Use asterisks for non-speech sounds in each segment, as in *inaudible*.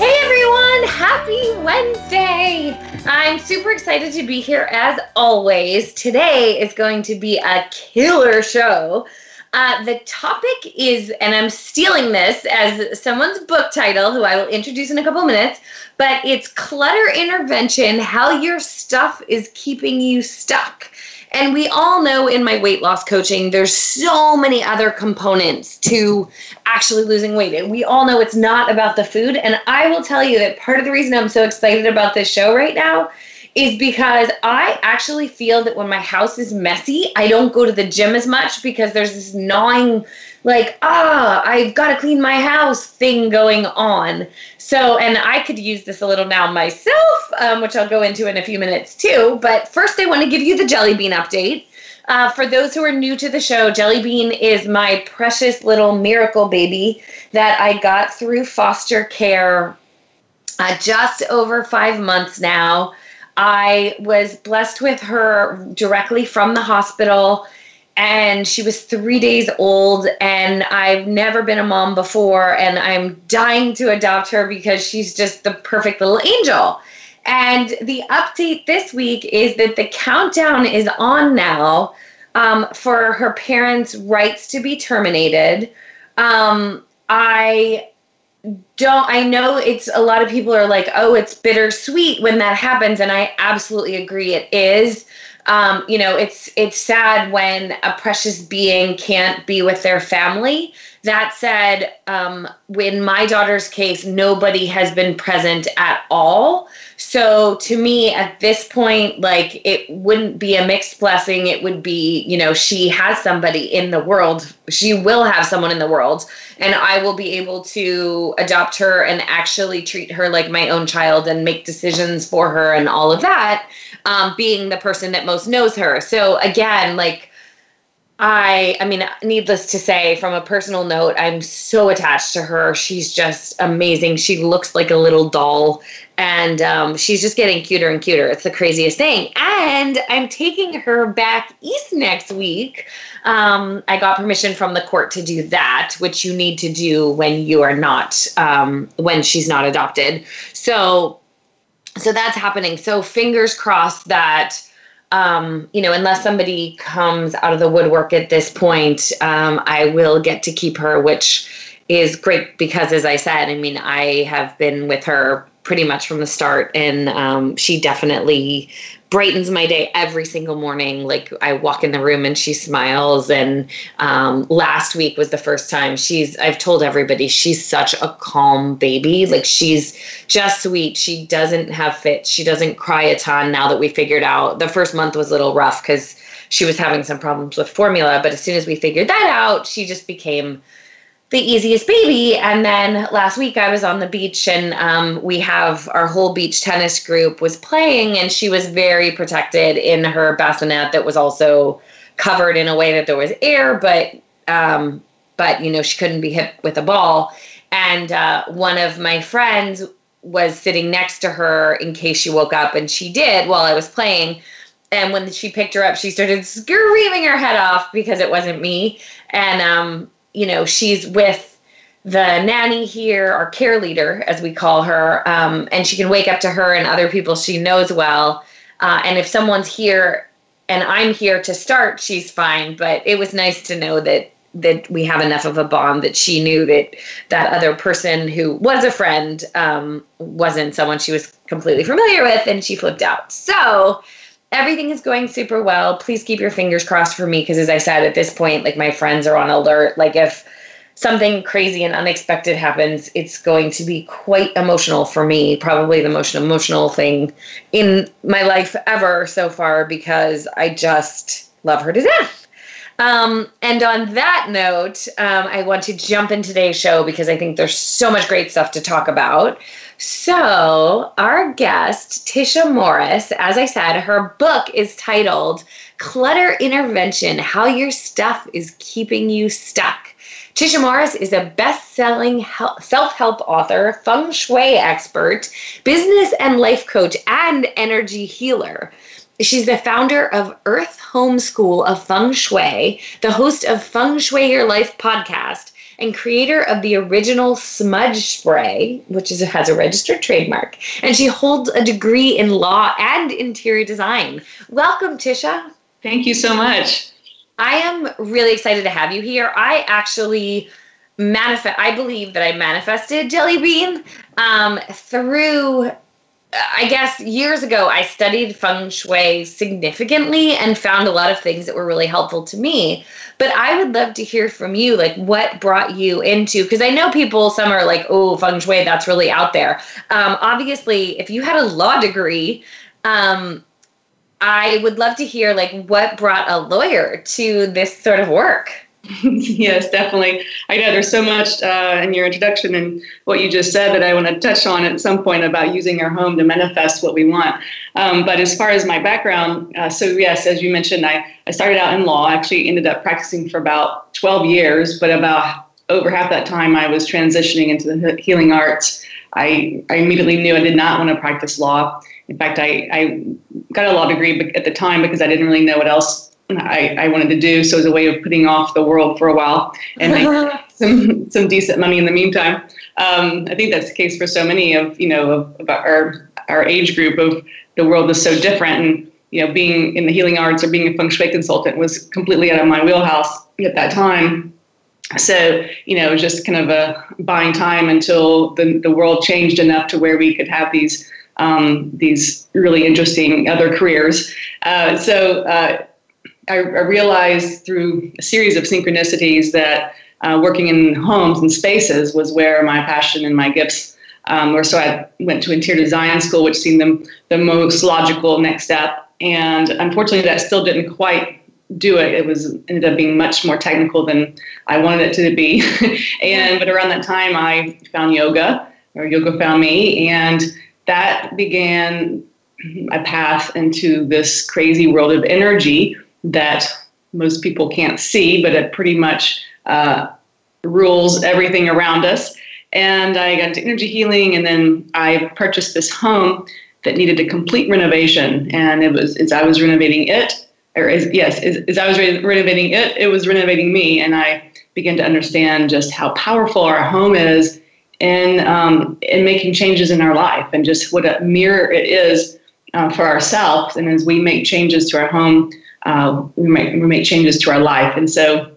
Hey everyone, happy Wednesday! I'm super excited to be here as always. Today is going to be a killer show. Uh, the topic is, and I'm stealing this as someone's book title, who I will introduce in a couple minutes, but it's Clutter Intervention How Your Stuff is Keeping You Stuck. And we all know in my weight loss coaching, there's so many other components to actually losing weight. And we all know it's not about the food. And I will tell you that part of the reason I'm so excited about this show right now is because I actually feel that when my house is messy, I don't go to the gym as much because there's this gnawing, like, ah, I've got to clean my house thing going on. So, and I could use this a little now myself, um, which I'll go into in a few minutes too. But first, I want to give you the jelly bean update. Uh, for those who are new to the show, Jelly Bean is my precious little miracle baby that I got through foster care uh, just over five months now. I was blessed with her directly from the hospital and she was three days old and i've never been a mom before and i'm dying to adopt her because she's just the perfect little angel. And the update this week is that the countdown is on now um, for her parents rights to be terminated. Um, i don't i know it's a lot of people are like oh it's bittersweet when that happens and i absolutely agree it is um, you know it's it's sad when a precious being can't be with their family. That said um, in my daughter's case nobody has been present at all. So to me at this point like it wouldn't be a mixed blessing. It would be you know she has somebody in the world. She will have someone in the world and i will be able to adopt her and actually treat her like my own child and make decisions for her and all of that um, being the person that most knows her. So again, like I, I mean, needless to say, from a personal note, I'm so attached to her. She's just amazing. She looks like a little doll, and um, she's just getting cuter and cuter. It's the craziest thing. And I'm taking her back east next week. Um, I got permission from the court to do that, which you need to do when you are not, um, when she's not adopted. So so that's happening. So fingers crossed that um, you know, unless somebody comes out of the woodwork at this point, um, I will get to keep her, which is great because, as I said, I mean, I have been with her pretty much from the start, and um, she definitely brightens my day every single morning. Like I walk in the room and she smiles. And um, last week was the first time she's, I've told everybody she's such a calm baby. Like she's just sweet. She doesn't have fits. She doesn't cry a ton now that we figured out. The first month was a little rough because she was having some problems with formula. But as soon as we figured that out, she just became the easiest baby. And then last week I was on the beach and um, we have our whole beach tennis group was playing and she was very protected in her bassinet that was also covered in a way that there was air, but um, but you know she couldn't be hit with a ball. And uh, one of my friends was sitting next to her in case she woke up, and she did while I was playing. And when she picked her up, she started screaming her head off because it wasn't me. And um, you know, she's with the nanny here, our care leader, as we call her, um, and she can wake up to her and other people she knows well. Uh, and if someone's here and I'm here to start, she's fine. But it was nice to know that that we have enough of a bond that she knew that that other person who was a friend um, wasn't someone she was completely familiar with, and she flipped out. So everything is going super well. Please keep your fingers crossed for me because, as I said, at this point, like my friends are on alert. Like if something crazy and unexpected happens, it's going to be quite emotional for me. Probably the most emotional thing in my life ever so far because I just love her to death. Um, and on that note, um, I want to jump in today's show because I think there's so much great stuff to talk about. So, our guest, Tisha Morris, as I said, her book is titled Clutter Intervention How Your Stuff is Keeping You Stuck. Tisha Morris is a best selling self help author, feng shui expert, business and life coach, and energy healer. She's the founder of Earth Home School of Feng Shui, the host of Feng Shui Your Life podcast, and creator of the original smudge spray, which is, has a registered trademark. And she holds a degree in law and interior design. Welcome, Tisha. Thank you so much. I am really excited to have you here. I actually manifest. I believe that I manifested Jelly Bean um, through. I guess years ago, I studied feng shui significantly and found a lot of things that were really helpful to me. But I would love to hear from you, like what brought you into, because I know people, some are like, oh, feng shui, that's really out there. Um, obviously, if you had a law degree, um, I would love to hear like what brought a lawyer to this sort of work. *laughs* yes, definitely. I know there's so much uh, in your introduction and what you just said that I want to touch on at some point about using our home to manifest what we want. Um, but as far as my background, uh, so yes, as you mentioned, I, I started out in law. Actually ended up practicing for about 12 years, but about over half that time I was transitioning into the healing arts. I, I immediately knew I did not want to practice law. In fact, I, I got a law degree at the time because I didn't really know what else I, I wanted to do. So as a way of putting off the world for a while and make *laughs* some some decent money in the meantime. Um, I think that's the case for so many of you know of, of our our age group of the world is so different and you know being in the healing arts or being a feng shui consultant was completely out of my wheelhouse at that time so you know it was just kind of a buying time until the, the world changed enough to where we could have these um, these really interesting other careers. Uh, so uh, I, I, realized through a series of synchronicities that uh, working in homes and spaces was where my passion and my gifts um, were. So I went to interior design school, which seemed the, the most logical next step. And unfortunately, that still didn't quite do it. It was ended up being much more technical than I wanted it to be. *laughs* and but around that time, I found yoga, or yoga found me, and that began a path into this crazy world of energy that most people can't see, but it pretty much uh, rules everything around us. And I got into energy healing, and then I purchased this home that needed a complete renovation. And it was as I was renovating it, or as, yes, as, as I was re- renovating it, it was renovating me, and I began to understand just how powerful our home is in um, in making changes in our life and just what a mirror it is uh, for ourselves. And as we make changes to our home, uh, we make we make changes to our life. And so,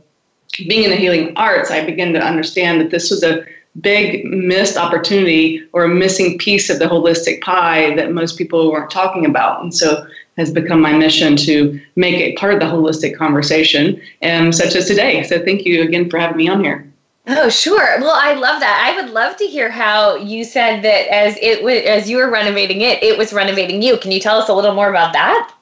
being in the healing arts, I began to understand that this was a big missed opportunity or a missing piece of the holistic pie that most people weren't talking about. And so has become my mission to make it part of the holistic conversation, and such as today. So thank you again for having me on here. Oh, sure. Well, I love that. I would love to hear how you said that as it w- as you were renovating it, it was renovating you. Can you tell us a little more about that?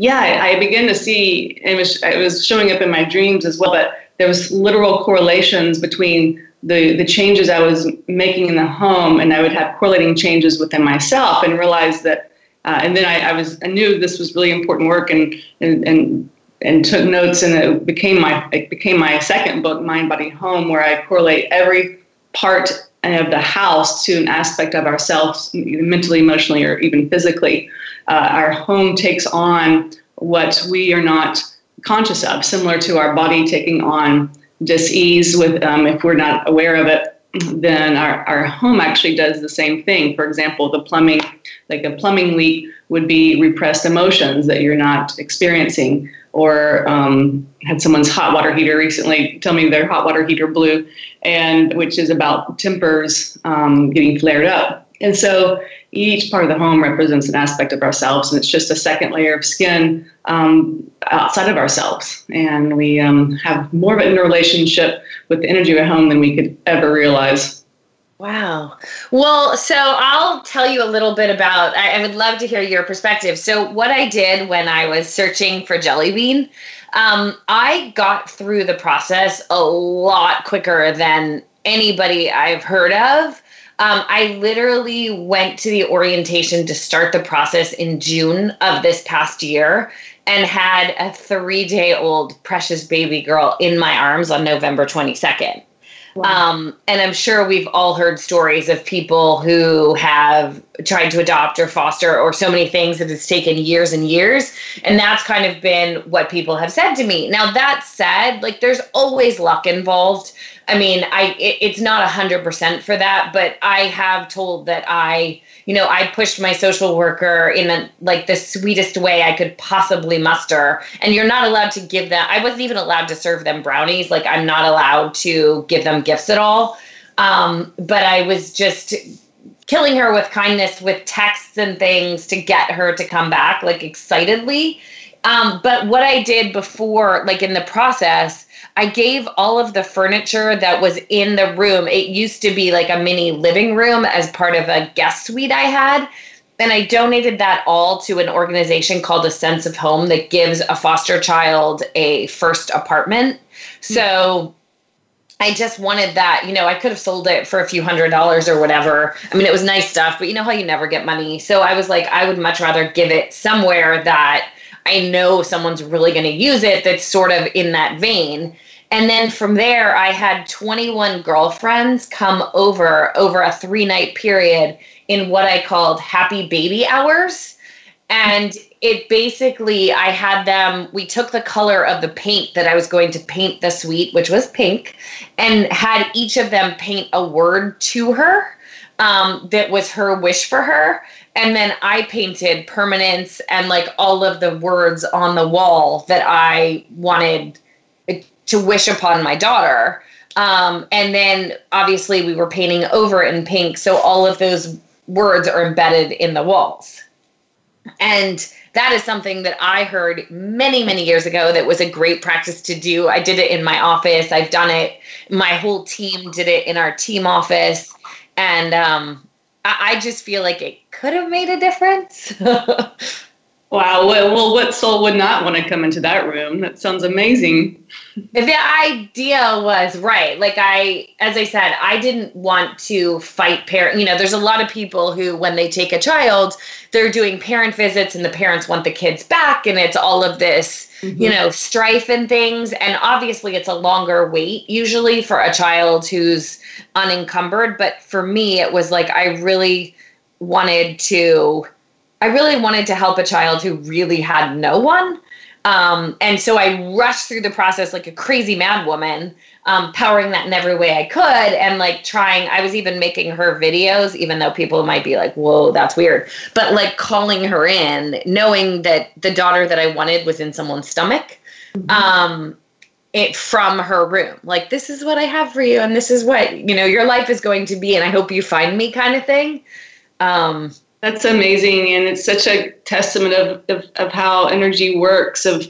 Yeah, I, began to see it was it was showing up in my dreams as well, but there was literal correlations between the the changes I was making in the home, and I would have correlating changes within myself, and realize that. Uh, and then I, I was I knew this was really important work, and and and and took notes and it became my it became my second book mind body home where i correlate every part of the house to an aspect of ourselves mentally emotionally or even physically. Uh, our home takes on what we are not conscious of similar to our body taking on dis-ease with um, if we're not aware of it then our, our home actually does the same thing. For example the plumbing like a plumbing leak would be repressed emotions that you're not experiencing or um, had someone's hot water heater recently tell me their hot water heater blew, and which is about tempers um, getting flared up. And so each part of the home represents an aspect of ourselves, and it's just a second layer of skin um, outside of ourselves. And we um, have more of an interrelationship with the energy of a home than we could ever realize. Wow. Well, so I'll tell you a little bit about, I, I, would love to hear your perspective. So, what I did when I was searching for Jelly Bean, um, I got through the process a lot quicker than anybody I've heard of. Um, I literally went to the orientation to start the process in June of this past year and had a three day old precious baby girl in my arms on November 22nd. Wow. Um, and I'm sure we've all heard stories of people who have tried to adopt or foster or so many things that it's taken years and years. And that's kind of been what people have said to me. Now, that said, like there's always luck involved. I mean, I it, it's not a hundred percent for that, but I have told that I you know, I pushed my social worker in a, like the sweetest way I could possibly muster. And you're not allowed to give them, I wasn't even allowed to serve them brownies. Like, I'm not allowed to give them gifts at all. Um, but I was just killing her with kindness with texts and things to get her to come back, like excitedly. Um, but what I did before, like in the process, I gave all of the furniture that was in the room. It used to be like a mini living room as part of a guest suite I had. And I donated that all to an organization called A Sense of Home that gives a foster child a first apartment. Hmm. So I just wanted that. You know, I could have sold it for a few hundred dollars or whatever. I mean, it was nice stuff, but you know how you never get money. So I was like, I would much rather give it somewhere that I know someone's really going to use it that's sort of in that vein. And then from there, I had 21 girlfriends come over over a three night period in what I called happy baby hours. And it basically, I had them, we took the color of the paint that I was going to paint the suite, which was pink, and had each of them paint a word to her um, that was her wish for her. And then I painted permanence and like all of the words on the wall that I wanted to wish upon my daughter. Um, and then obviously we were painting over in pink. So all of those words are embedded in the walls. And that is something that I heard many, many years ago that was a great practice to do. I did it in my office. I've done it. My whole team did it in our team office. And um, I, I just feel like it could have made a difference. *laughs* Wow. Well, what soul would not want to come into that room? That sounds amazing. The idea was right. Like I, as I said, I didn't want to fight parent. You know, there's a lot of people who, when they take a child, they're doing parent visits and the parents want the kids back, and it's all of this, mm-hmm. you know, strife and things. And obviously, it's a longer wait usually for a child who's unencumbered. But for me, it was like I really wanted to I really wanted to help a child who really had no one. Um, and so I rushed through the process like a crazy mad woman, um, powering that in every way I could, and like trying. I was even making her videos, even though people might be like, "Whoa, that's weird," but like calling her in, knowing that the daughter that I wanted was in someone's stomach. Mm-hmm. Um, it from her room like this is what i have for you and this is what you know your life is going to be and i hope you find me kind of thing um that's amazing. And it's such a testament of, of, of how energy works, of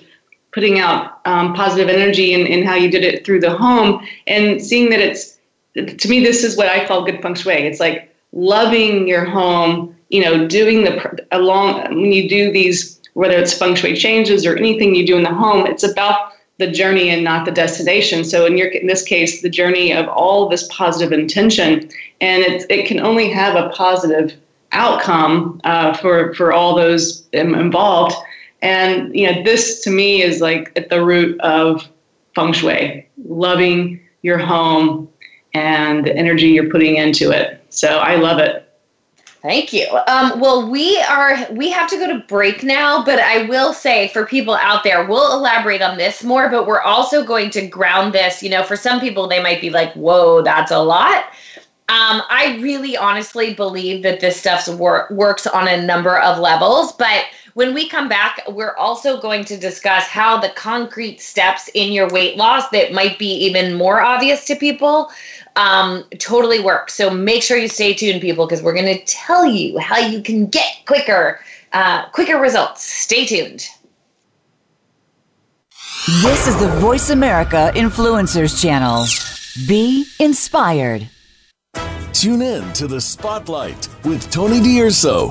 putting out um, positive energy and, and how you did it through the home and seeing that it's, to me, this is what I call good feng shui. It's like loving your home, you know, doing the, along, when you do these, whether it's feng shui changes or anything you do in the home, it's about the journey and not the destination. So in your in this case, the journey of all this positive intention, and it it can only have a positive outcome uh, for for all those involved. And you know, this to me is like at the root of feng shui, loving your home and the energy you're putting into it. So I love it. Thank you. Um, well, we are we have to go to break now, but I will say for people out there, we'll elaborate on this more. But we're also going to ground this. You know, for some people, they might be like, "Whoa, that's a lot." Um, I really honestly believe that this stuff wor- works on a number of levels. But when we come back, we're also going to discuss how the concrete steps in your weight loss that might be even more obvious to people um, totally work. So make sure you stay tuned, people, because we're going to tell you how you can get quicker, uh, quicker results. Stay tuned. This is the Voice America Influencers Channel. Be inspired. Tune in to The Spotlight with Tony D'Urso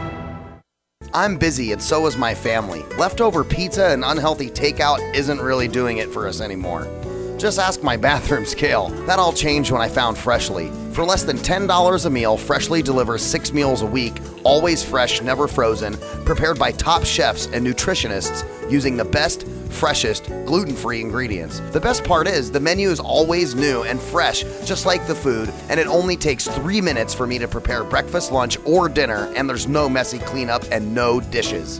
I'm busy and so is my family. Leftover pizza and unhealthy takeout isn't really doing it for us anymore. Just ask my *laughs* bathroom scale. That all changed when I found Freshly. For less than $10 a meal, Freshly delivers six meals a week, always fresh, never frozen, prepared by top chefs and nutritionists using the best, freshest, gluten free ingredients. The best part is the menu is always new and fresh, just like the food, and it only takes three minutes for me to prepare breakfast, lunch, or dinner, and there's no messy cleanup and no dishes.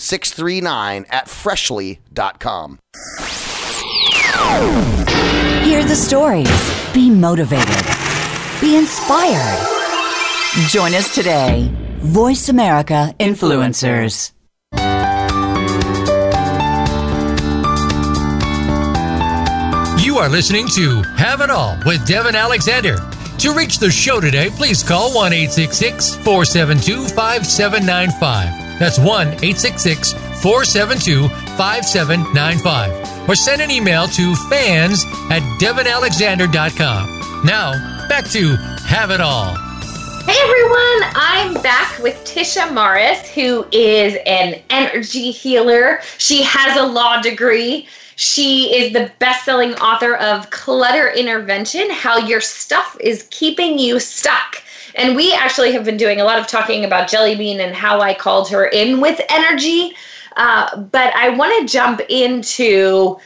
VAH639 at Freshly.com. Hear the stories. Be motivated. Be inspired. Join us today. Voice America Influencers. You are listening to Have It All with Devin Alexander. To reach the show today, please call 1 472 5795. That's 1 866 472 5795. Or send an email to fans at devinalexander.com. Now, back to Have It All. Hey everyone, I'm back with Tisha Morris, who is an energy healer. She has a law degree. She is the best selling author of Clutter Intervention How Your Stuff is Keeping You Stuck. And we actually have been doing a lot of talking about Jelly Bean and how I called her in with energy. Uh, but I want to jump into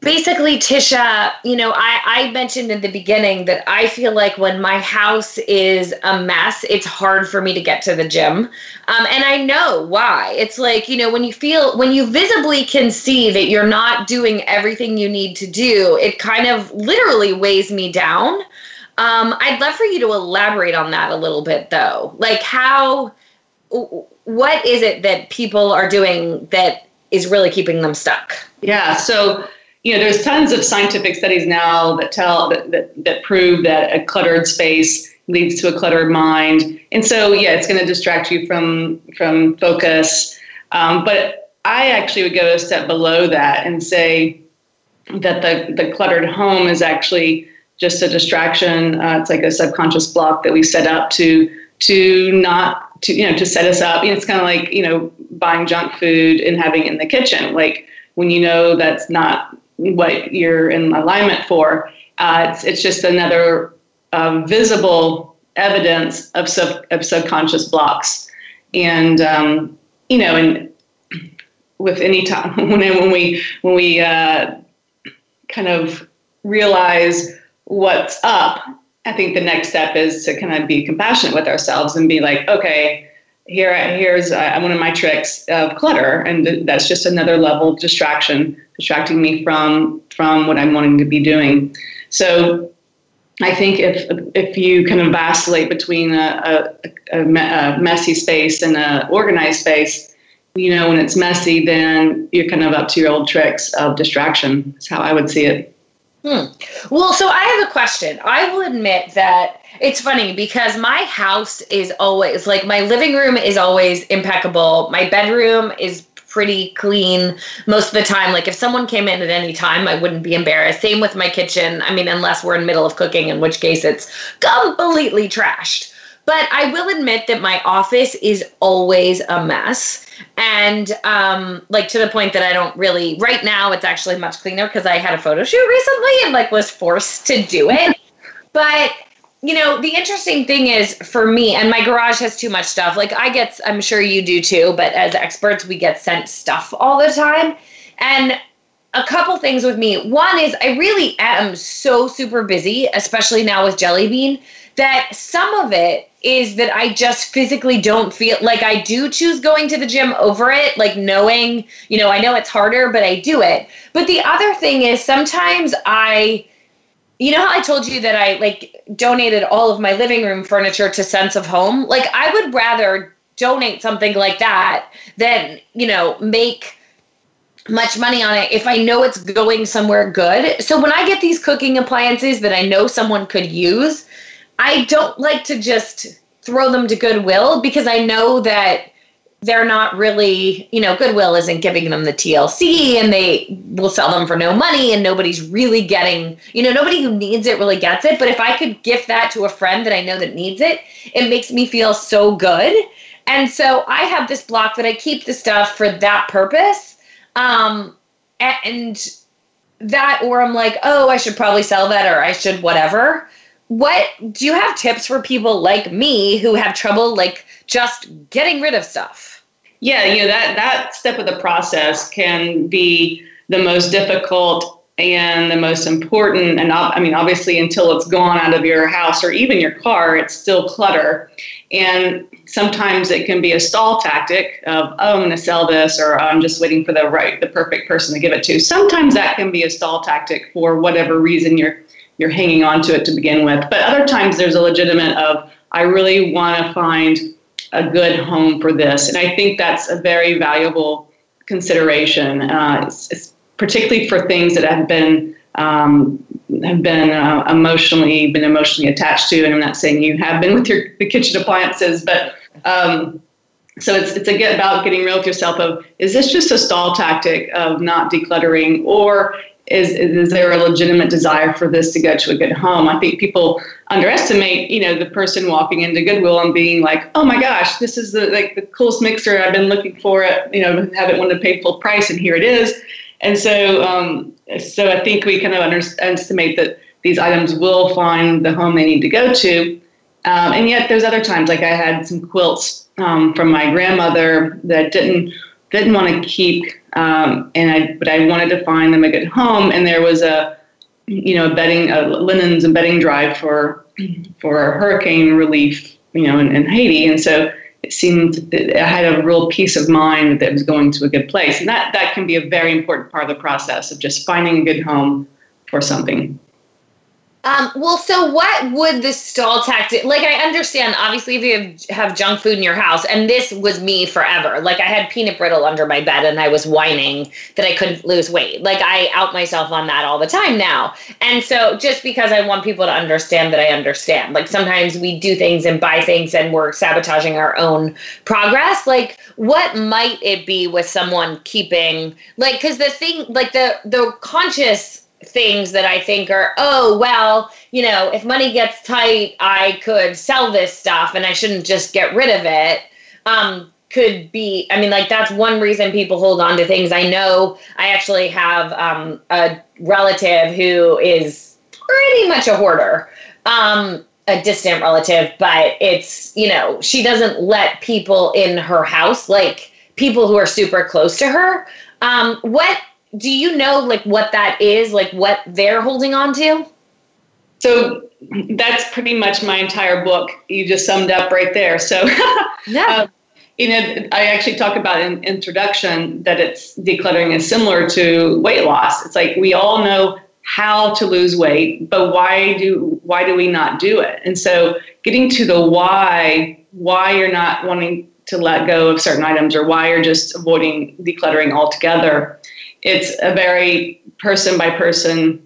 basically, Tisha, you know, I, I mentioned in the beginning that I feel like when my house is a mess, it's hard for me to get to the gym. Um, and I know why. It's like, you know, when you feel, when you visibly can see that you're not doing everything you need to do, it kind of literally weighs me down. Um, I'd love for you to elaborate on that a little bit, though. Like, how, what is it that people are doing that is really keeping them stuck? Yeah. So, you know, there's tons of scientific studies now that tell that, that, that prove that a cluttered space leads to a cluttered mind. And so, yeah, it's going to distract you from from focus. Um, but I actually would go a step below that and say that the the cluttered home is actually just a distraction. Uh, it's like a subconscious block that we set up to to not to you know to set us up. You know, it's kind of like you know buying junk food and having it in the kitchen. Like when you know that's not what you're in alignment for. Uh, it's, it's just another um, visible evidence of, sub, of subconscious blocks. And, um, you know, and with any time *laughs* when, when we, when we uh, kind of realize what's up, I think the next step is to kind of be compassionate with ourselves and be like, okay, here, here's uh, one of my tricks of clutter, and th- that's just another level of distraction distracting me from from what I'm wanting to be doing. So I think if if you kind of vacillate between a, a, a, a messy space and a organized space, you know, when it's messy, then you're kind of up to your old tricks of distraction. That's how I would see it. Hmm. Well, so I have a question. I will admit that it's funny because my house is always like my living room is always impeccable. My bedroom is pretty clean most of the time. Like if someone came in at any time, I wouldn't be embarrassed. Same with my kitchen. I mean, unless we're in the middle of cooking, in which case it's completely trashed. But I will admit that my office is always a mess. And um, like to the point that I don't really, right now, it's actually much cleaner because I had a photo shoot recently and like was forced to do it. but you know, the interesting thing is for me, and my garage has too much stuff. Like I get, I'm sure you do too, but as experts, we get sent stuff all the time. And a couple things with me. One is I really am so super busy, especially now with Jelly Bean, that some of it is that I just physically don't feel like I do choose going to the gym over it, like knowing, you know, I know it's harder, but I do it. But the other thing is sometimes I you know how I told you that I like donated all of my living room furniture to Sense of Home? Like I would rather donate something like that than, you know, make much money on it if I know it's going somewhere good. So when I get these cooking appliances that I know someone could use, I don't like to just throw them to Goodwill because I know that they're not really, you know, Goodwill isn't giving them the TLC and they will sell them for no money and nobody's really getting, you know, nobody who needs it really gets it. But if I could gift that to a friend that I know that needs it, it makes me feel so good. And so I have this block that I keep the stuff for that purpose. Um, and that, or I'm like, oh, I should probably sell that or I should whatever. What do you have tips for people like me who have trouble like just getting rid of stuff? Yeah, you know that that step of the process can be the most difficult and the most important. And I mean, obviously, until it's gone out of your house or even your car, it's still clutter. And sometimes it can be a stall tactic of, oh, I'm going to sell this, or I'm just waiting for the right, the perfect person to give it to. Sometimes that can be a stall tactic for whatever reason you're you're hanging on to it to begin with. But other times there's a legitimate of, I really want to find a good home for this. And I think that's a very valuable consideration, uh, it's, it's particularly for things that have been um, have been uh, emotionally been emotionally attached to. And I'm not saying you have been *laughs* with your the kitchen appliances, but um, so it's it's about getting real with yourself. Of is this just a stall tactic of not decluttering, or is, is there a legitimate desire for this to go to a good home? I think people underestimate, you know, the person walking into Goodwill and being like, "Oh my gosh, this is the like the coolest mixer I've been looking for. It, you know, haven't wanted to pay full price, and here it is." And so, um, so I think we kind of underestimate that these items will find the home they need to go to. Um, and yet, there's other times, like I had some quilts um, from my grandmother that didn't didn't want to keep um, and I but I wanted to find them a good home, and there was a you know a bedding a linens and bedding drive for for hurricane relief, you know, in, in Haiti, and so seemed I had a real peace of mind that it was going to a good place, and that that can be a very important part of the process of just finding a good home for something. Um, well, so what would the stall tactic like? I understand, obviously, if you have, have junk food in your house, and this was me forever. Like, I had peanut brittle under my bed and I was whining that I couldn't lose weight. Like, I out myself on that all the time now. And so, just because I want people to understand that I understand, like, sometimes we do things and buy things and we're sabotaging our own progress. Like, what might it be with someone keeping, like, because the thing, like, the, the conscious things that I think are, oh, well, you know, if money gets tight, I could sell this stuff and I shouldn't just get rid of it. Um, could be, I mean, like that's one reason people hold on to things. I know I actually have um, a relative who is pretty much a hoarder. Um, a distant relative, but it's, you know, she doesn't let people in her house, like people who are super close to her. Um, what do you know like what that is like what they're holding on to? So that's pretty much my entire book. You just summed up right there. So *laughs* yeah. uh, you know i actually talk about in introduction that it's decluttering is similar to weight loss. It's like we all know how to lose weight but why do why do we not do it? And so getting to the why why you're not wanting to let go of certain items or why you're just avoiding decluttering altogether it's a very person by person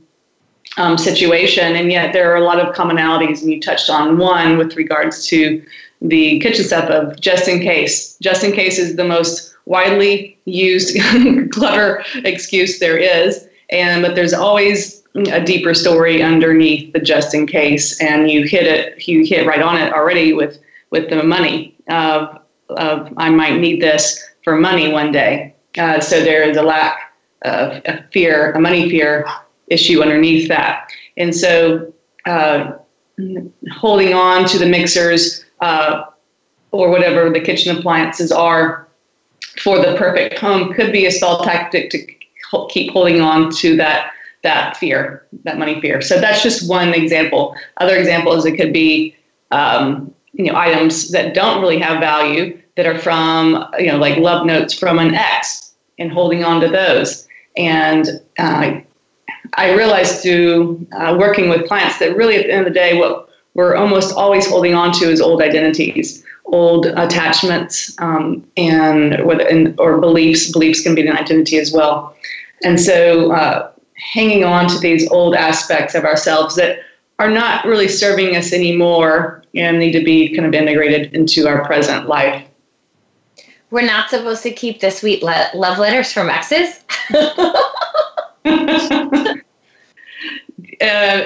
um, situation, and yet there are a lot of commonalities. And you touched on one with regards to the kitchen stuff of just in case. Just in case is the most widely used *laughs* clutter excuse there is, and but there's always a deeper story underneath the just in case, and you hit it. You hit right on it already with with the money of of I might need this for money one day. Uh, so there is a lack a, fear, a money fear issue underneath that. And so uh, holding on to the mixers uh, or whatever the kitchen appliances are for the perfect home could be a stall tactic to keep holding on to that that fear, that money fear. So that's just one example. Other examples it could be um, you know items that don't really have value that are from you know like love notes from an ex and holding on to those. And uh, I realized through uh, working with clients that really at the end of the day, what we're almost always holding on to is old identities, old attachments, um, and, and, or beliefs. Beliefs can be an identity as well. And so, uh, hanging on to these old aspects of ourselves that are not really serving us anymore and need to be kind of integrated into our present life. We're not supposed to keep the sweet le- love letters from exes. *laughs* uh,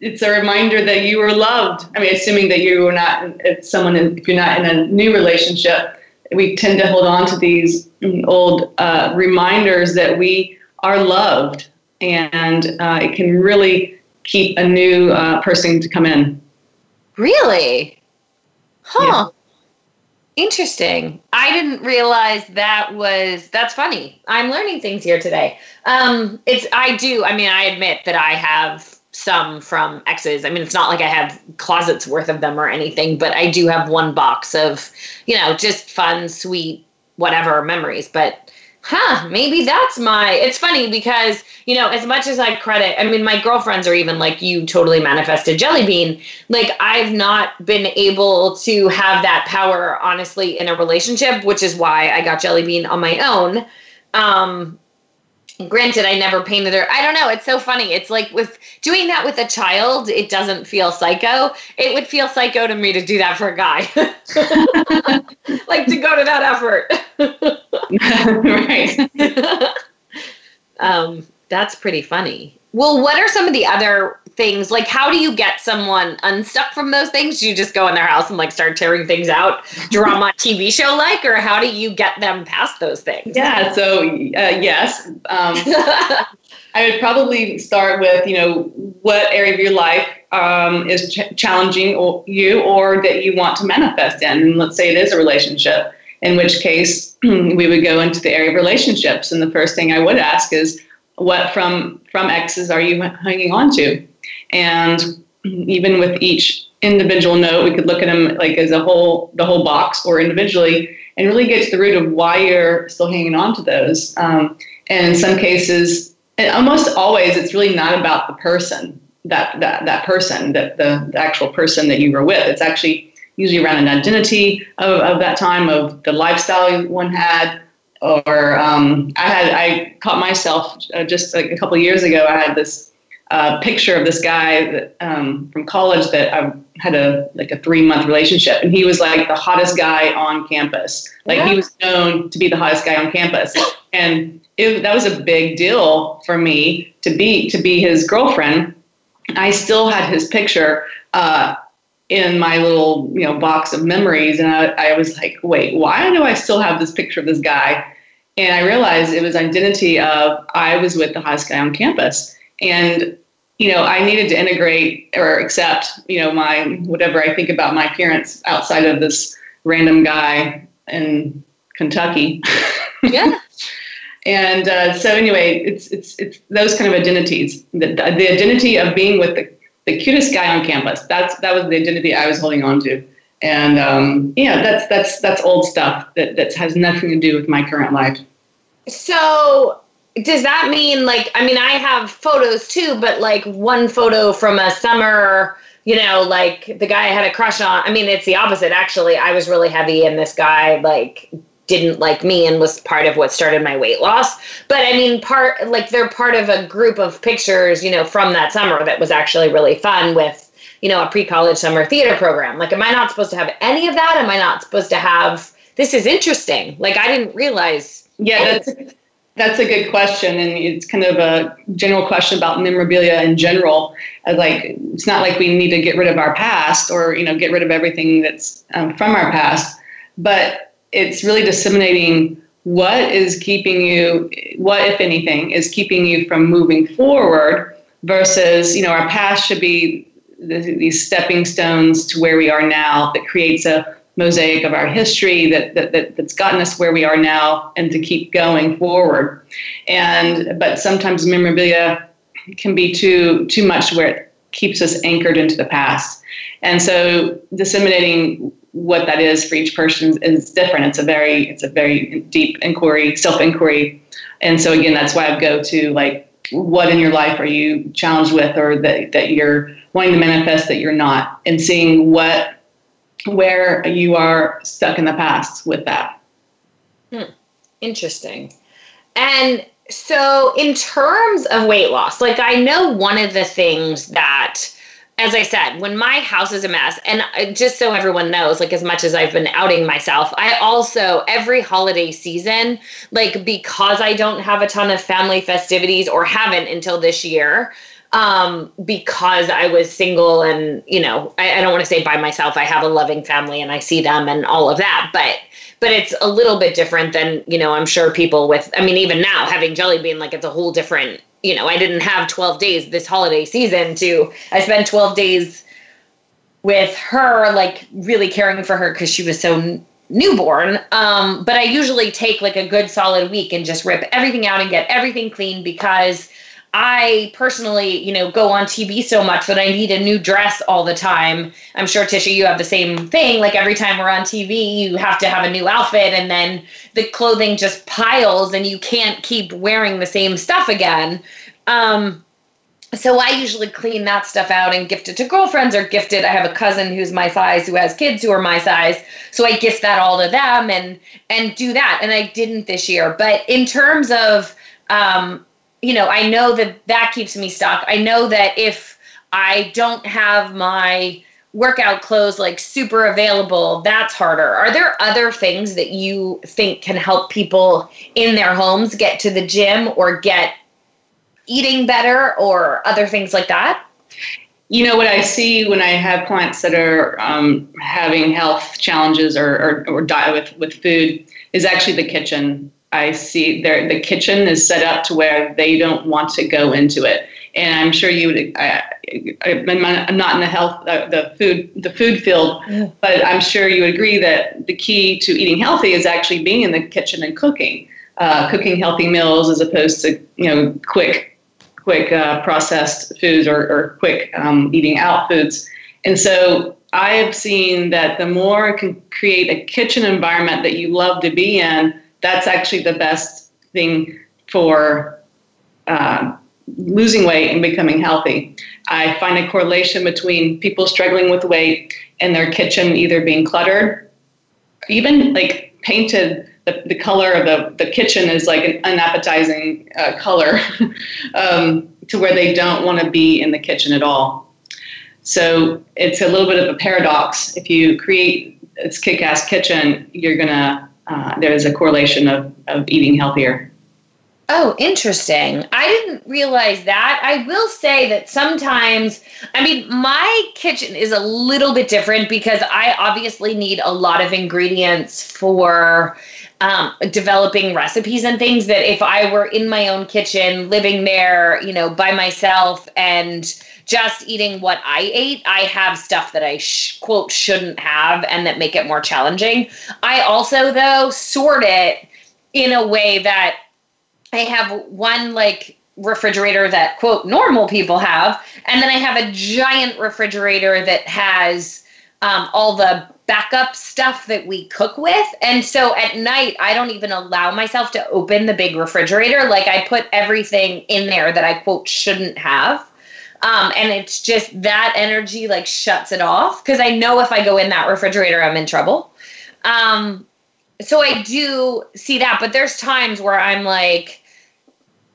it's a reminder that you were loved. I mean, assuming that you were not someone, if you're not in a new relationship, we tend to hold on to these old uh, reminders that we are loved, and uh, it can really keep a new uh, person to come in. Really? Huh. Yeah. Interesting. I didn't realize that was that's funny. I'm learning things here today. Um it's I do. I mean, I admit that I have some from exes. I mean, it's not like I have closets worth of them or anything, but I do have one box of, you know, just fun, sweet, whatever memories, but huh, maybe that's my. It's funny because, you know, as much as I credit, I mean, my girlfriends are even like, you totally manifested jelly bean. Like, I've not been able to have that power, honestly, in a relationship, which is why I got jelly bean on my own. Um, granted i never painted her. I don't know. It's so funny. It's like with doing that with a child it doesn't feel psycho. It would feel psycho to me to do that for a guy. *laughs* Like to go to that effort. *laughs* Right. *laughs* Um, that's pretty funny. Well what are some of the other things like how do you get someone unstuck from those things? Do you just go in their house and like start tearing things out drama *laughs* tv show like or how do you get them past those things? Yeah so uh, yes um, *laughs* i would probably start with you know what area of your life um, is ch- challenging or you or that you want to manifest in? And let's say it is a relationship in which case *clears throat* we would go into the area of relationships and the first thing i would ask is what from from exes are you hanging on to and even with each individual note, we could look at them like as a whole, the whole box, or individually, and really get to the root of why you're still hanging on to those. Um, and in some cases, and almost always, it's really not about the person that that that person, that the, the actual person that you were with. It's actually usually around an identity of, of that time, of the lifestyle one had, or um, I had I caught myself uh, just like a couple years ago. I had this a picture of this guy that, um, from college that I had a like a three month relationship, and he was like the hottest guy on campus. Like yeah. he was known to be the hottest guy on campus, and it, that was a big deal for me to be to be his girlfriend. I still had his picture uh, in my little you know box of memories, and I, I was like, wait, why do I still have this picture of this guy? And I realized it was identity of I was with the hottest guy on campus. And you know, I needed to integrate or accept, you know, my whatever I think about my appearance outside of this random guy in Kentucky. *laughs* Yeah. and uh, so anyway, it's it's it's those kind of identities. The, the identity of being with the, the cutest guy on campus. That's that was the identity I was holding on to. And um, yeah, that's that's that's old stuff that that has nothing to do with my current life. So does that mean like i mean i have photos too but like one photo from a summer you know like the guy i had a crush on i mean it's the opposite actually. I was really heavy and this guy like didn't like me and was part of what started my weight loss. But i mean part like they're part of a group of pictures you know from that summer that was actually really fun with you know a pre-college summer theater program. Like am i not supposed to have any of that? Am i not supposed to have this is interesting. Like i didn't realize yeah that's that's a good question, and it's kind of a general question about memorabilia in general. Like, it's not like we need to get rid of our past or you know get rid of everything that's um, from our past, but it's really disseminating what is keeping you, what if anything, is keeping you from moving forward. Versus, you know, our past should be these stepping stones to where we are now that creates a mosaic of our history that, that, that, that's gotten us where we are now and to keep going forward. And but sometimes memorabilia can be too too much where it keeps us anchored into the past. And so disseminating what that is for each person is different. It's a very it's a very deep inquiry, self inquiry. And so again, that's why I go to like what in your life are you challenged with or that, that you're wanting to manifest that you're not and seeing what where you are stuck in the past with that. Hmm. Interesting. And so, in terms of weight loss, like I know one of the things that, as I said, when my house is a mess, and just so everyone knows, like as much as I've been outing myself, I also, every holiday season, like because I don't have a ton of family festivities or haven't until this year, um, because I was single and, you know, I, I don't want to say by myself, I have a loving family and I see them and all of that, but but it's a little bit different than, you know, I'm sure people with I mean, even now having jelly bean, like it's a whole different, you know, I didn't have 12 days this holiday season to I spent 12 days with her, like really caring for her because she was so newborn. Um, but I usually take like a good solid week and just rip everything out and get everything clean because I personally, you know, go on TV so much that I need a new dress all the time. I'm sure Tisha, you have the same thing. Like every time we're on TV, you have to have a new outfit, and then the clothing just piles, and you can't keep wearing the same stuff again. Um, so I usually clean that stuff out and gift it to girlfriends or gift it. I have a cousin who's my size who has kids who are my size, so I gift that all to them and and do that. And I didn't this year, but in terms of um, you know, I know that that keeps me stuck. I know that if I don't have my workout clothes like super available, that's harder. Are there other things that you think can help people in their homes get to the gym or get eating better or other things like that? You know what I see when I have clients that are um, having health challenges or, or, or diet with, with food is actually the kitchen I see their the kitchen is set up to where they don't want to go into it. And I'm sure you would. I, am not in the health, uh, the food, the food field, but I'm sure you would agree that the key to eating healthy is actually being in the kitchen and cooking, uh, cooking healthy meals as opposed to you know quick, quick uh, processed foods or, or quick um, eating out foods. And so I have seen that the more can create a kitchen environment that you love to be in that's actually the best thing for uh, losing weight and becoming healthy. I find a correlation between people struggling with weight and their kitchen either being cluttered, even like painted. The, the color of the, the kitchen is like an unappetizing uh, color *laughs* um, to where they don't want to be in the kitchen at all. So it's a little bit of a paradox. If you create this kick ass kitchen, you're going to uh, there's a correlation of, of eating healthier. Oh, interesting. I didn't realize that. I will say that sometimes, I mean, my kitchen is a little bit different because I obviously need a lot of ingredients for um, developing recipes and things that if I were in my own kitchen, living there, you know, by myself and just eating what I ate, I have stuff that I sh- quote shouldn't have and that make it more challenging. I also, though, sort it in a way that I have one like refrigerator that quote normal people have, and then I have a giant refrigerator that has um, all the backup stuff that we cook with. And so at night, I don't even allow myself to open the big refrigerator. Like I put everything in there that I quote shouldn't have. Um, and it's just that energy like shuts it off because I know if I go in that refrigerator, I'm in trouble. Um, so I do see that, but there's times where I'm like,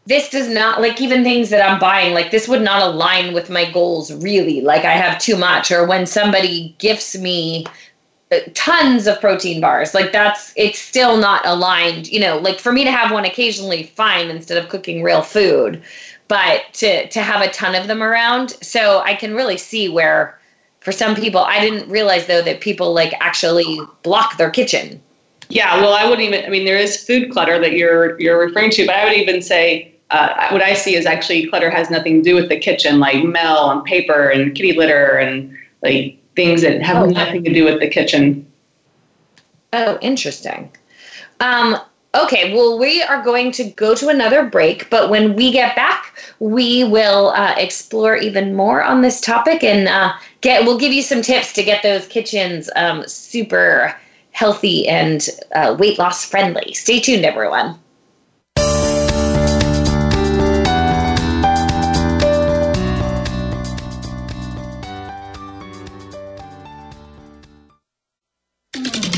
this does not like even things that I'm buying, like this would not align with my goals really. Like I have too much, or when somebody gifts me uh, tons of protein bars like that's it's still not aligned you know like for me to have one occasionally fine instead of cooking real food. But to to have a ton of them around so i can really see where for some people i didn't realize though that people like actually block their kitchen. Yeah well i wouldn't even i mean there is food clutter that you're you're referring to but i would even say uh, what I see is actually clutter has nothing to do with the kitchen, like mail and paper and kitty litter and like things that have Oh, nothing to do with the kitchen. Oh, interesting. Um, okay, well, we are going to go to another break, but when we get back, we will uh, explore even more on this topic and uh, get. We'll give you some tips to get those kitchens um, super healthy and uh, weight loss friendly. Stay tuned, everyone.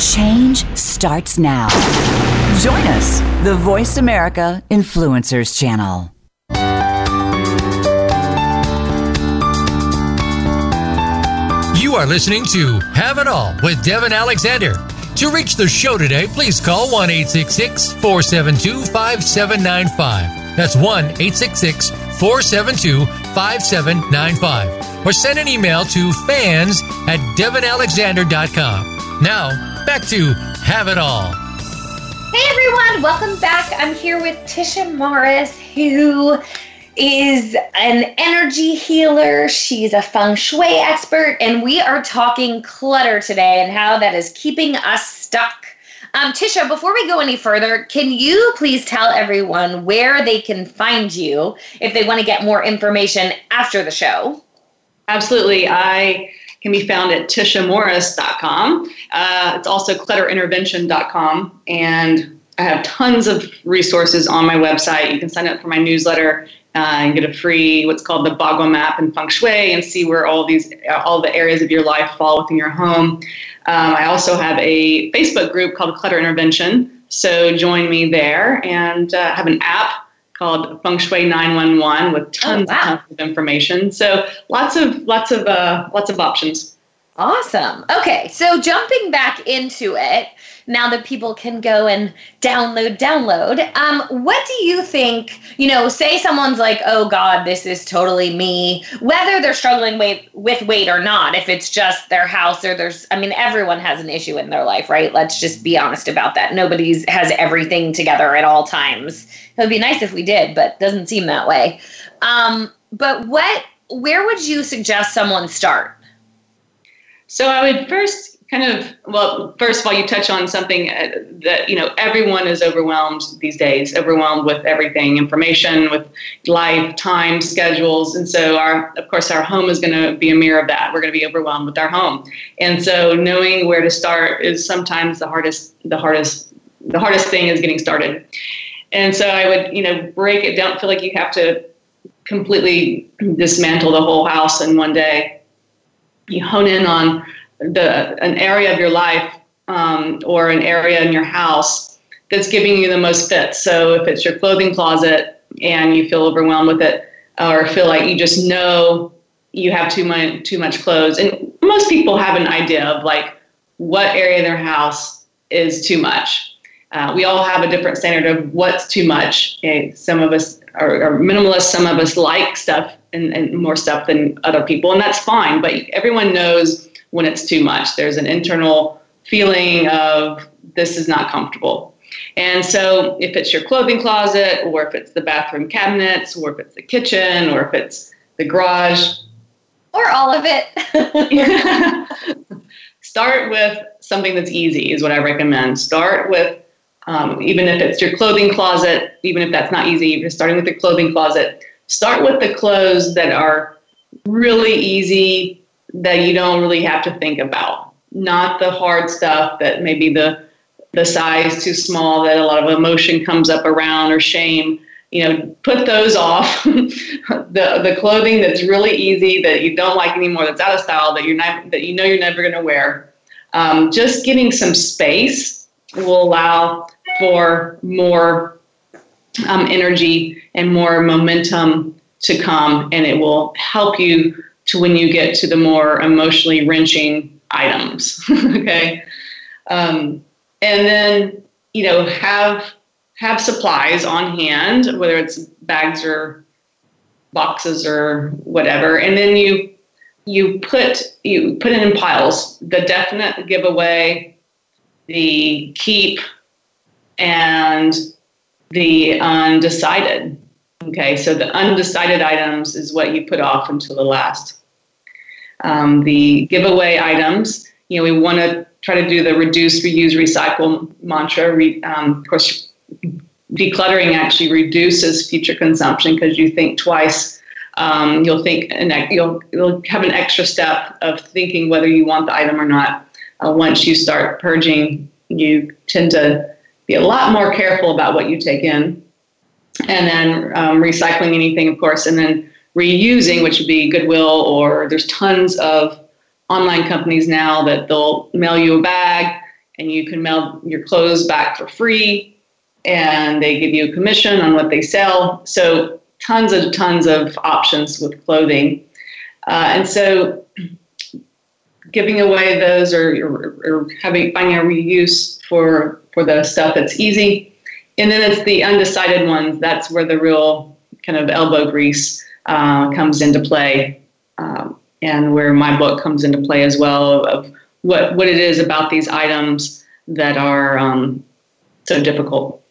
Change starts now. Join us, the Voice America Influencers Channel. You are listening to Have It All with Devin Alexander. To reach the show today, please call 1 472 5795. That's 1 472 5795. Or send an email to fans at devinalexander.com. Now, back to Have It All. Hey everyone, welcome back. I'm here with Tisha Morris, who is an energy healer. She's a feng shui expert, and we are talking clutter today and how that is keeping us stuck. Um, Tisha, before we go any further, can you please tell everyone where they can find you if they want to get more information after the show? Absolutely. I can be found at tishamorris.com. Uh, it's also clutterintervention.com. And I have tons of resources on my website. You can sign up for my newsletter uh, and get a free what's called the Bagua map in feng shui and see where all these all the areas of your life fall within your home. Um, I also have a Facebook group called Clutter Intervention. So join me there and uh, have an app called Feng Shui 911 with tons, Oh, wow. tons of information. So lots of lots of uh, lots of options. Awesome. Okay, so jumping back into it, now that people can go and download, download, um, what do you think? You know, say someone's like, oh God, this is totally me, whether they're struggling with, with weight or not, if it's just their house or there's, I mean, everyone has an issue in their life, right? Let's just be honest about that. Nobody's has everything together at all times. It would be nice if we did, but doesn't seem that way. Um, but what, where would you suggest someone start? So I would first kind of well, first of all, you touch on something uh, that you know everyone is overwhelmed these days, overwhelmed with everything, information, with life, time, schedules, and so our of course our home is going to be a mirror of that. We're going to be overwhelmed with our home, and so knowing where to start is sometimes the hardest. The hardest. The hardest thing is getting started. And so I would, you know, break it down. Feel like you have to completely dismantle the whole house in one day. You hone in on the an area of your life um, or an area in your house that's giving you the most fit. So if it's your clothing closet and you feel overwhelmed with it, or feel like you just know you have too much too much clothes, and most people have an idea of like what area of their house is too much. Uh, we all have a different standard of what's too much. Okay? Some of us are, are minimalists. Some of us like stuff and, and more stuff than other people, and that's fine. But everyone knows when it's too much. There's an internal feeling of this is not comfortable. And so, if it's your clothing closet, or if it's the bathroom cabinets, or if it's the kitchen, or if it's the garage, or all of it, *laughs* start with something that's easy, is what I recommend. Start with, um, even if it's your clothing closet, even if that's not easy, if you're starting with the clothing closet, start with the clothes that are really easy, that you don't really have to think about, not the hard stuff that maybe the the size too small that a lot of emotion comes up around or shame. You know put those off. *laughs* The the clothing that's really easy that you don't like anymore that's out of style that you're not that you know you're never going to wear. Um, just getting some space will allow for more um, energy and more momentum to come and it will help you to when you get to the more emotionally wrenching items *laughs* okay? Um, and then you know have have supplies on hand whether it's bags or boxes or whatever and then you you put you put it in piles. The definite giveaway the keep and the undecided okay so the undecided items is what you put off until the last um, the giveaway items you know we want to try to do the reduce, reuse, recycle mantra. Re, um, of course, decluttering actually reduces future consumption because you think twice. Um, you'll think and you'll you'll have an extra step of thinking whether you want the item or not. Uh, once you start purging, you tend to be a lot more careful about what you take in, and then um, recycling anything, of course, and then reusing, which would be Goodwill or there's tons of online companies now that they'll mail you a bag and you can mail your clothes back for free and they give you a commission on what they sell. So tons of tons of options with clothing. Uh, and so giving away those or, or, or, having finding a reuse for for the stuff that's easy. And then it's the undecided ones. That's where the real kind of elbow grease uh, comes into play. Um, and where my book comes into play as well of what what it is about these items that are um, so difficult.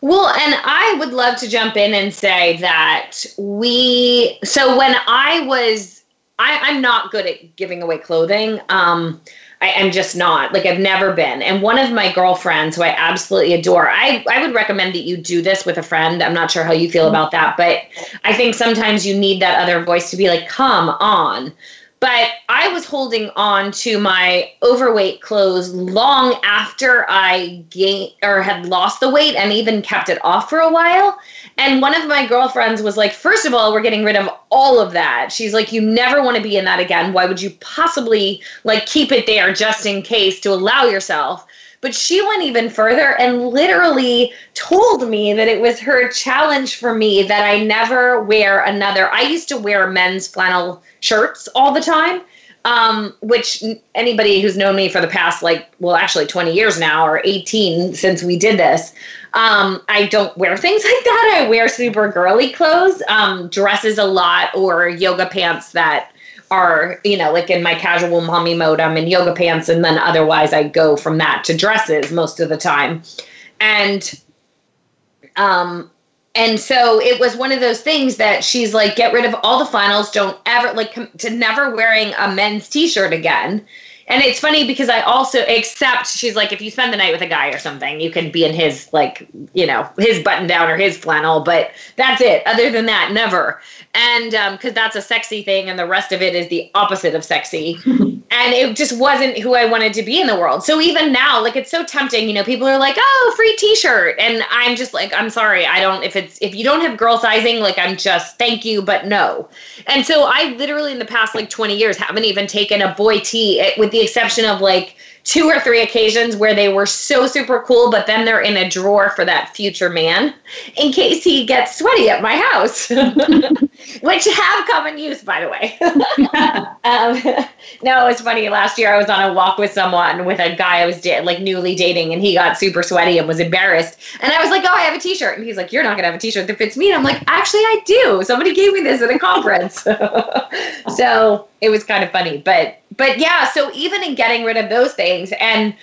Well, and I would love to jump in and say that we. So when I was, I, I'm not good at giving away clothing. Um, I am just not. Like I've never been. And one of my girlfriends who I absolutely adore, I, I would recommend that you do this with a friend. I'm not sure how you feel about that, but I think sometimes you need that other voice to be like, come on. But I was holding on to my overweight clothes long after I gained or had lost the weight and even kept it off for a while. And one of my girlfriends was like, first of all, we're getting rid of all of that. She's like, you never want to be in that again. Why would you possibly like keep it there just in case to allow yourself? But she went even further and literally told me that it was her challenge for me that I never wear another. I used to wear men's flannel shirts all the time. Um, which anybody who's known me for the past like well actually 20 years now or 18 since we did this um, I don't wear things *laughs* like that. I wear super girly clothes, um, dresses a lot, or yoga pants that are, you know, like in my casual mommy mode, I'm in yoga pants, and then otherwise I go from that to dresses most of the time. And um, and so it was one of those things that she's like, get rid of all the finals, don't ever like to never wearing a men's t-shirt again. And it's funny because I also accept she's like, if you spend the night with a guy or something, you can be in his like, you know, his button down or his flannel, but that's it. Other than that, never. And because um, that's a sexy thing, and the rest of it is the opposite of sexy. *laughs* and it just wasn't who I wanted to be in the world. So even now, like it's so tempting, you know, people are like, "Oh, free t-shirt." And I'm just like, "I'm sorry. I don't if it's if you don't have girl sizing, like I'm just thank you, but no." And so I literally in the past like 20 years haven't even taken a boy tee eh, with the exception of like two or three occasions where they were so super cool, but then they're in a drawer for that future man in case he gets sweaty at my house, *laughs* which have come in use, by the way. *laughs* um, no, it's funny. Last year I was on a walk with someone, with a guy I was da- like newly dating, and he got super sweaty and was embarrassed. And I was like, oh, I have a t shirt. And he's like, you're not going to have a t shirt that fits me. And I'm like, actually, I do. Somebody gave me this at a conference. *laughs* so it was kind of funny. But but yeah, so even in getting rid of those things and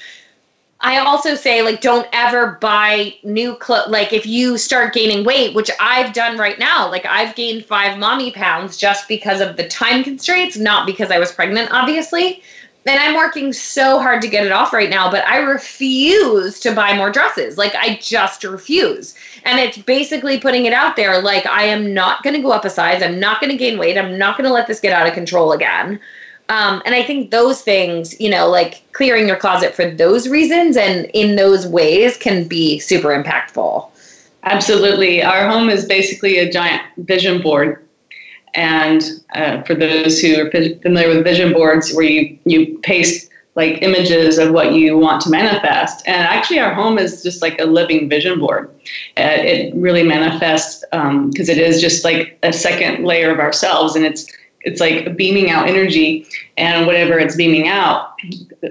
I also say like don't ever buy new clothes. Like if you start gaining weight, which I've done right now, like I've gained five mommy pounds just because of the time constraints, not because I was pregnant, obviously. And I'm working so hard to get it off right now, but I refuse to buy more dresses. Like I just refuse. And it's basically putting it out there like I am not going to go up a size. I'm not going to gain weight. I'm not going to let this get out of control again. Um, and I think those things, you know, like clearing your closet for those reasons and in those ways can be super impactful. Absolutely. Our home is basically a giant vision board. And uh, for those who are familiar with vision boards, where you, you paste like images of what you want to manifest. And actually, our home is just like a living vision board. Uh, it really manifests because um, it is just like a second layer of ourselves. And it's it's like beaming out energy and whatever it's beaming out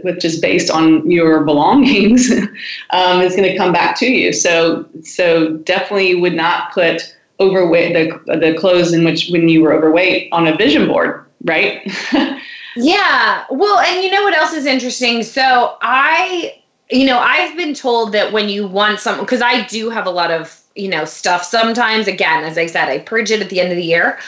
which is based on your belongings *laughs* um, is going to come back to you. So so definitely would not put overweight the, the clothes in which when you were overweight on a vision board right? *laughs* Yeah well and you know what else is interesting? So i you know i've been told that when you want something because i do have a lot of you know stuff sometimes. Again as i said i purge it at the end of the year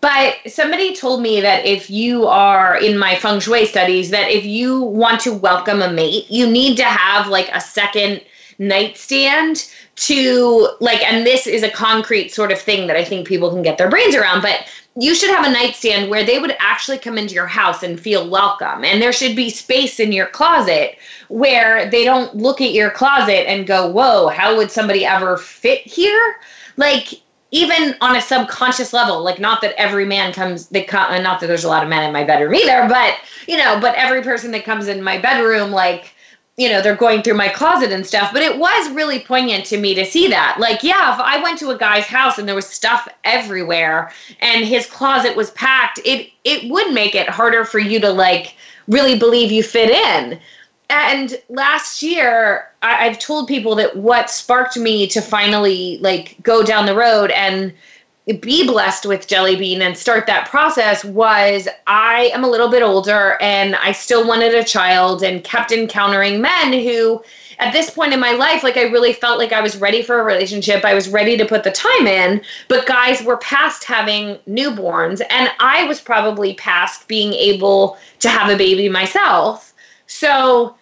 but somebody told me that if you are in my feng shui studies, that if you want to welcome a mate, you need to have like a second nightstand to like, and this is a concrete sort of thing that I think people can get their brains around, but you should have a nightstand where they would actually come into your house and feel welcome. And there should be space in your closet where they don't look at your closet and go, whoa, how would somebody ever fit here? Like, even on a subconscious level, like not that every man comes, they come, not that there's a lot of men in my bedroom either, but you know, but every person that comes in my bedroom, like, you know, they're going through my closet and stuff. But it was really poignant to me to see that. Like, yeah, if I went to a guy's house and there was stuff everywhere and his closet was packed, it it would make it harder for you to like really believe you fit in and last year I, have told people that what sparked me to finally like go down the road and be blessed with jelly bean and start that process was i am a little bit older and i still wanted a child and kept encountering men who at this point in my life like i really felt like i was ready for a relationship. I was ready to put the time in but guys were past having newborns and i was probably past being able to have a baby myself so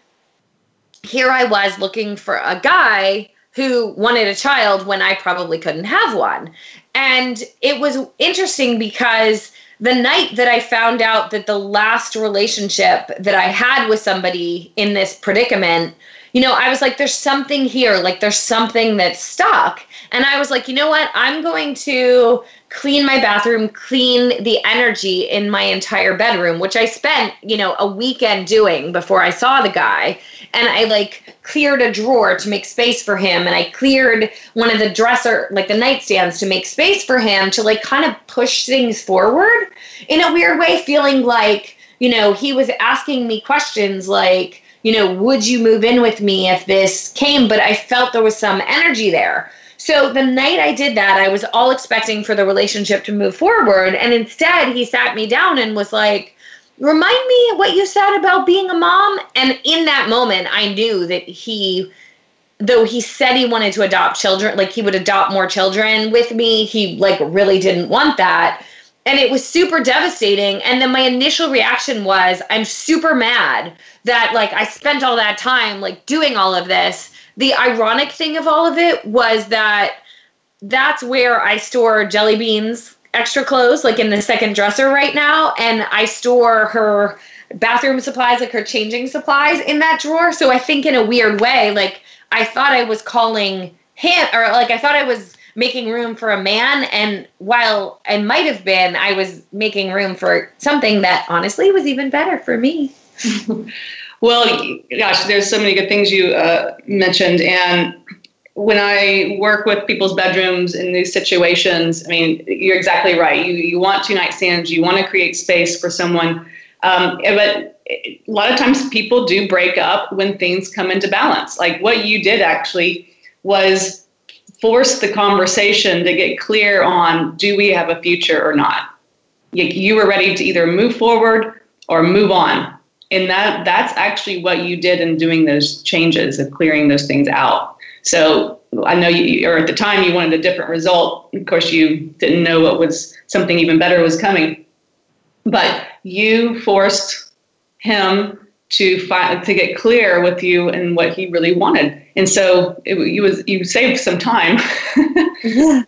here I was looking for a guy who wanted a child when I probably couldn't have one. And it was interesting because the night that I found out that the last relationship that I had with somebody in this predicament, you know, I was like, there's something here, like there's something that's stuck. And I was like, you know what? I'm going to clean my bathroom, clean the energy in my entire bedroom, which I spent, you know, a weekend doing before I saw the guy. And I like cleared a drawer to make space for him. And I cleared one of the dresser, like the nightstands to make space for him to like kind of push things forward in a weird way, feeling like, you know, he was asking me questions like, you know, would you move in with me if this came? But I felt there was some energy there. So the night I did that, I was all expecting for the relationship to move forward. And instead, he sat me down and was like, Remind me what you said about being a mom. And in that moment, I knew that he, though he said he wanted to adopt children, like he would adopt more children with me, he like really didn't want that. And it was super devastating. And then my initial reaction was, I'm super mad that like I spent all that time like doing all of this the ironic thing of all of it was that that's where I store jelly beans extra clothes, like in the second dresser right now, and I store her bathroom supplies, like her changing supplies, in that drawer. So I think in a weird way, like I thought I was calling him, or like I thought I was making room for a man, and while I might have been, I was making room for something that honestly was even better for me. *laughs* Well, gosh, there's so many good things you uh, mentioned, and when I work with people's bedrooms in these situations, I mean, you're exactly right. You you want two nightstands, you want to create space for someone, um, but a lot of times people do break up when things come into balance. Like what you did actually was force the conversation to get clear on do we have a future or not. You, you were ready to either move forward or move on and that that's actually what you did in doing those changes of clearing those things out. So I know you, or at the time you wanted a different result. Of course, you didn't know what was something even better was coming, but you forced him to find to get clear with you and what he really wanted, and so it, you was you saved some time. *laughs* yeah.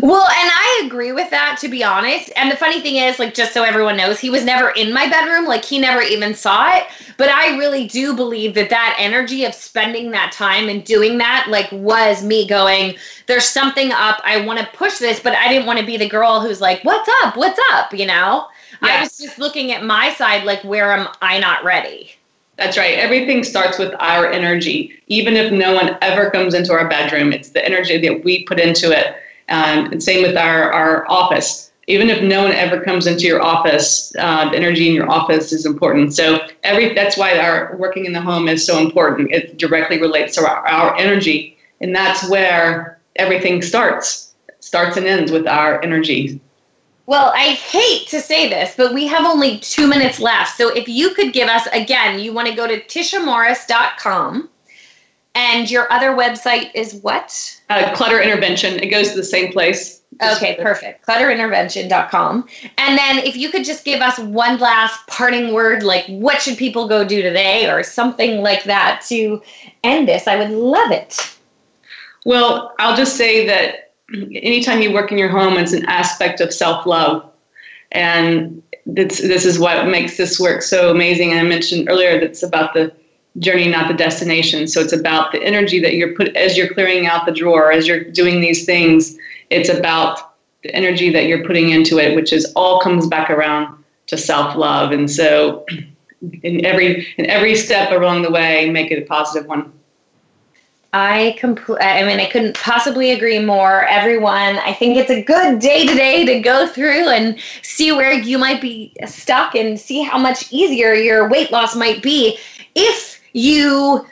Well, and I agree with that to be honest. And the funny thing is, like, just so everyone knows, he was never in my bedroom. Like, he never even saw it. But I really do believe that that energy of spending that time and doing that, like, was me going, there's something up. I want to push this, but I didn't want to be the girl who's like, what's up? What's up? You know? Yes. I was just looking at my side, like, where am I not ready? That's right. Everything starts with our energy. Even if no one ever comes into our bedroom, it's the energy that we put into it um, and same with our, our office. Even if no one ever comes into your office, uh, the energy in your office is important. So every that's why our working in the home is so important. It directly relates to our, our energy, and that's where everything starts. Starts and ends with our energy. Well, I hate to say this, but we have only two minutes left. So if you could give us, again, you want to go to tishamorris.com and your other website is what? Uh, Clutter Intervention. It goes to the same place. Okay, perfect. Clutterintervention.com. And then if you could just give us one last parting word, like what should people go do today or something like that to end this, I would love it. Well, I'll just say that anytime you work in your home, it's an aspect of self love. And this, this is what makes this work so amazing. I mentioned earlier that's about the journey, not the destination. So it's about the energy that you're put as you're clearing out the drawer, as you're doing these things. It's about the energy that you're putting into it, which is all comes back around to self love. And so, in every in every step along the way, make it a positive one. I compl- I mean, I couldn't possibly agree more. Everyone, I think it's a good day today to go through and see where you might be stuck and see how much easier your weight loss might be if you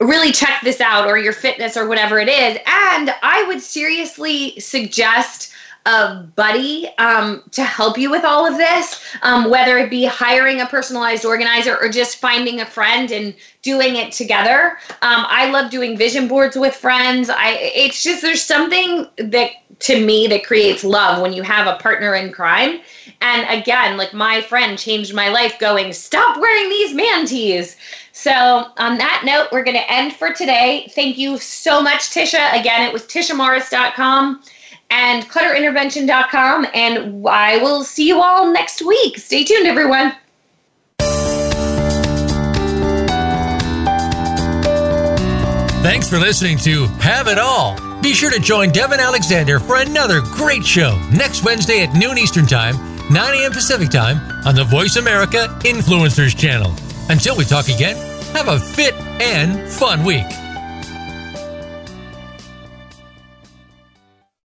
really check this out or your fitness or whatever it is. And I would seriously suggest a buddy um, to help you with all of this, um, whether it be hiring a personalized organizer or just finding a friend and doing it together. Um, I love doing vision boards with friends. I it's just there's something that to me that creates love when you have a partner in crime. And again, like my friend changed my life going, stop wearing these man tees. So, on that note, we're going to end for today. Thank you so much, Tisha. Again, it was tishamorris.com and clutterintervention.com. And I will see you all next week. Stay tuned, everyone. Thanks for listening to Have It All. Be sure to join Devin Alexander for another great show next Wednesday at noon Eastern Time, 9 a.m. Pacific Time on the Voice America Influencers channel. Until we talk again, have a fit and fun week.